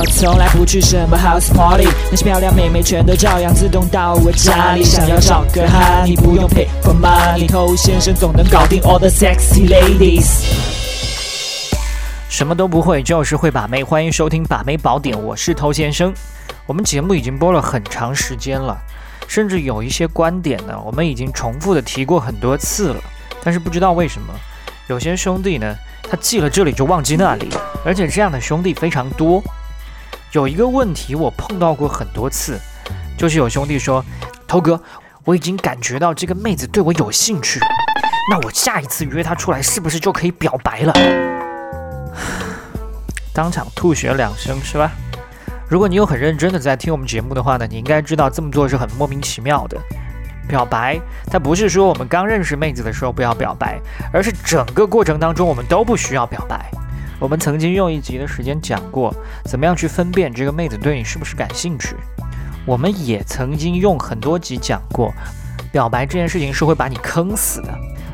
我从来不去什么 house party，那些漂亮妹妹全都照样自动到我家里。想要找个哈，你不用 pay for money，偷先生总能搞定 all the sexy ladies。什么都不会，就是会把妹。欢迎收听《把妹宝典》，我是偷先生。我们节目已经播了很长时间了，甚至有一些观点呢，我们已经重复的提过很多次了。但是不知道为什么，有些兄弟呢，他记了这里就忘记那里，而且这样的兄弟非常多。有一个问题我碰到过很多次，就是有兄弟说：“头哥，我已经感觉到这个妹子对我有兴趣，那我下一次约她出来是不是就可以表白了？” 当场吐血两声是吧？如果你有很认真的在听我们节目的话呢，你应该知道这么做是很莫名其妙的。表白，它不是说我们刚认识妹子的时候不要表白，而是整个过程当中我们都不需要表白。我们曾经用一集的时间讲过，怎么样去分辨这个妹子对你是不是感兴趣。我们也曾经用很多集讲过，表白这件事情是会把你坑死的。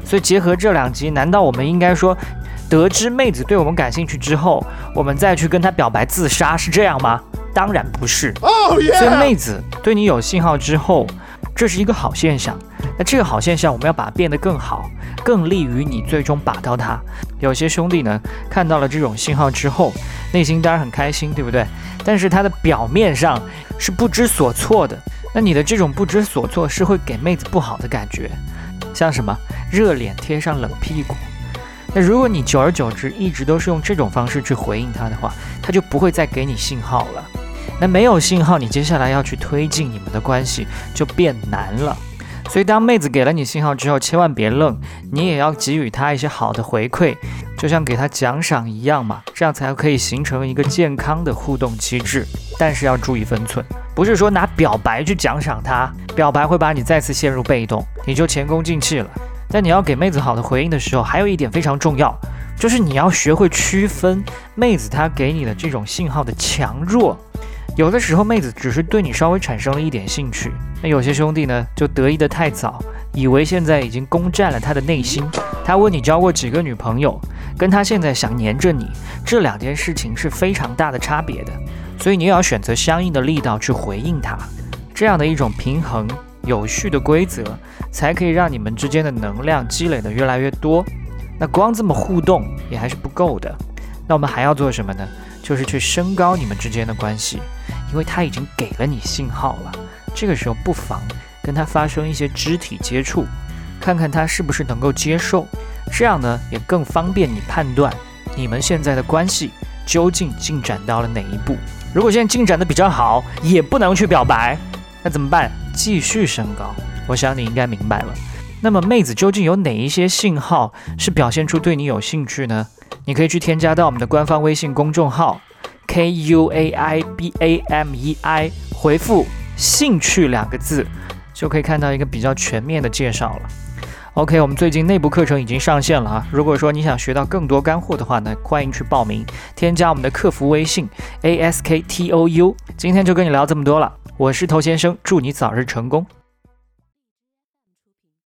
所以结合这两集，难道我们应该说，得知妹子对我们感兴趣之后，我们再去跟她表白自杀是这样吗？当然不是。所以妹子对你有信号之后。这是一个好现象，那这个好现象我们要把它变得更好，更利于你最终把到它。有些兄弟呢看到了这种信号之后，内心当然很开心，对不对？但是他的表面上是不知所措的。那你的这种不知所措是会给妹子不好的感觉，像什么热脸贴上冷屁股。那如果你久而久之一直都是用这种方式去回应他的话，他就不会再给你信号了。那没有信号，你接下来要去推进你们的关系就变难了。所以当妹子给了你信号之后，千万别愣，你也要给予她一些好的回馈，就像给她奖赏一样嘛，这样才可以形成一个健康的互动机制。但是要注意分寸，不是说拿表白去奖赏她，表白会把你再次陷入被动，你就前功尽弃了。但你要给妹子好的回应的时候，还有一点非常重要，就是你要学会区分妹子她给你的这种信号的强弱。有的时候，妹子只是对你稍微产生了一点兴趣。那有些兄弟呢，就得意的太早，以为现在已经攻占了他的内心。他问你交过几个女朋友，跟他现在想黏着你，这两件事情是非常大的差别的。所以你也要选择相应的力道去回应他，这样的一种平衡、有序的规则，才可以让你们之间的能量积累的越来越多。那光这么互动也还是不够的。那我们还要做什么呢？就是去升高你们之间的关系，因为他已经给了你信号了。这个时候不妨跟他发生一些肢体接触，看看他是不是能够接受。这样呢，也更方便你判断你们现在的关系究竟进展到了哪一步。如果现在进展的比较好，也不能去表白，那怎么办？继续升高。我想你应该明白了。那么妹子究竟有哪一些信号是表现出对你有兴趣呢？你可以去添加到我们的官方微信公众号 k u a i b a m e i，回复“兴趣”两个字，就可以看到一个比较全面的介绍了。OK，我们最近内部课程已经上线了啊！如果说你想学到更多干货的话呢，欢迎去报名，添加我们的客服微信 a s k t o u。今天就跟你聊这么多了，我是头先生，祝你早日成功。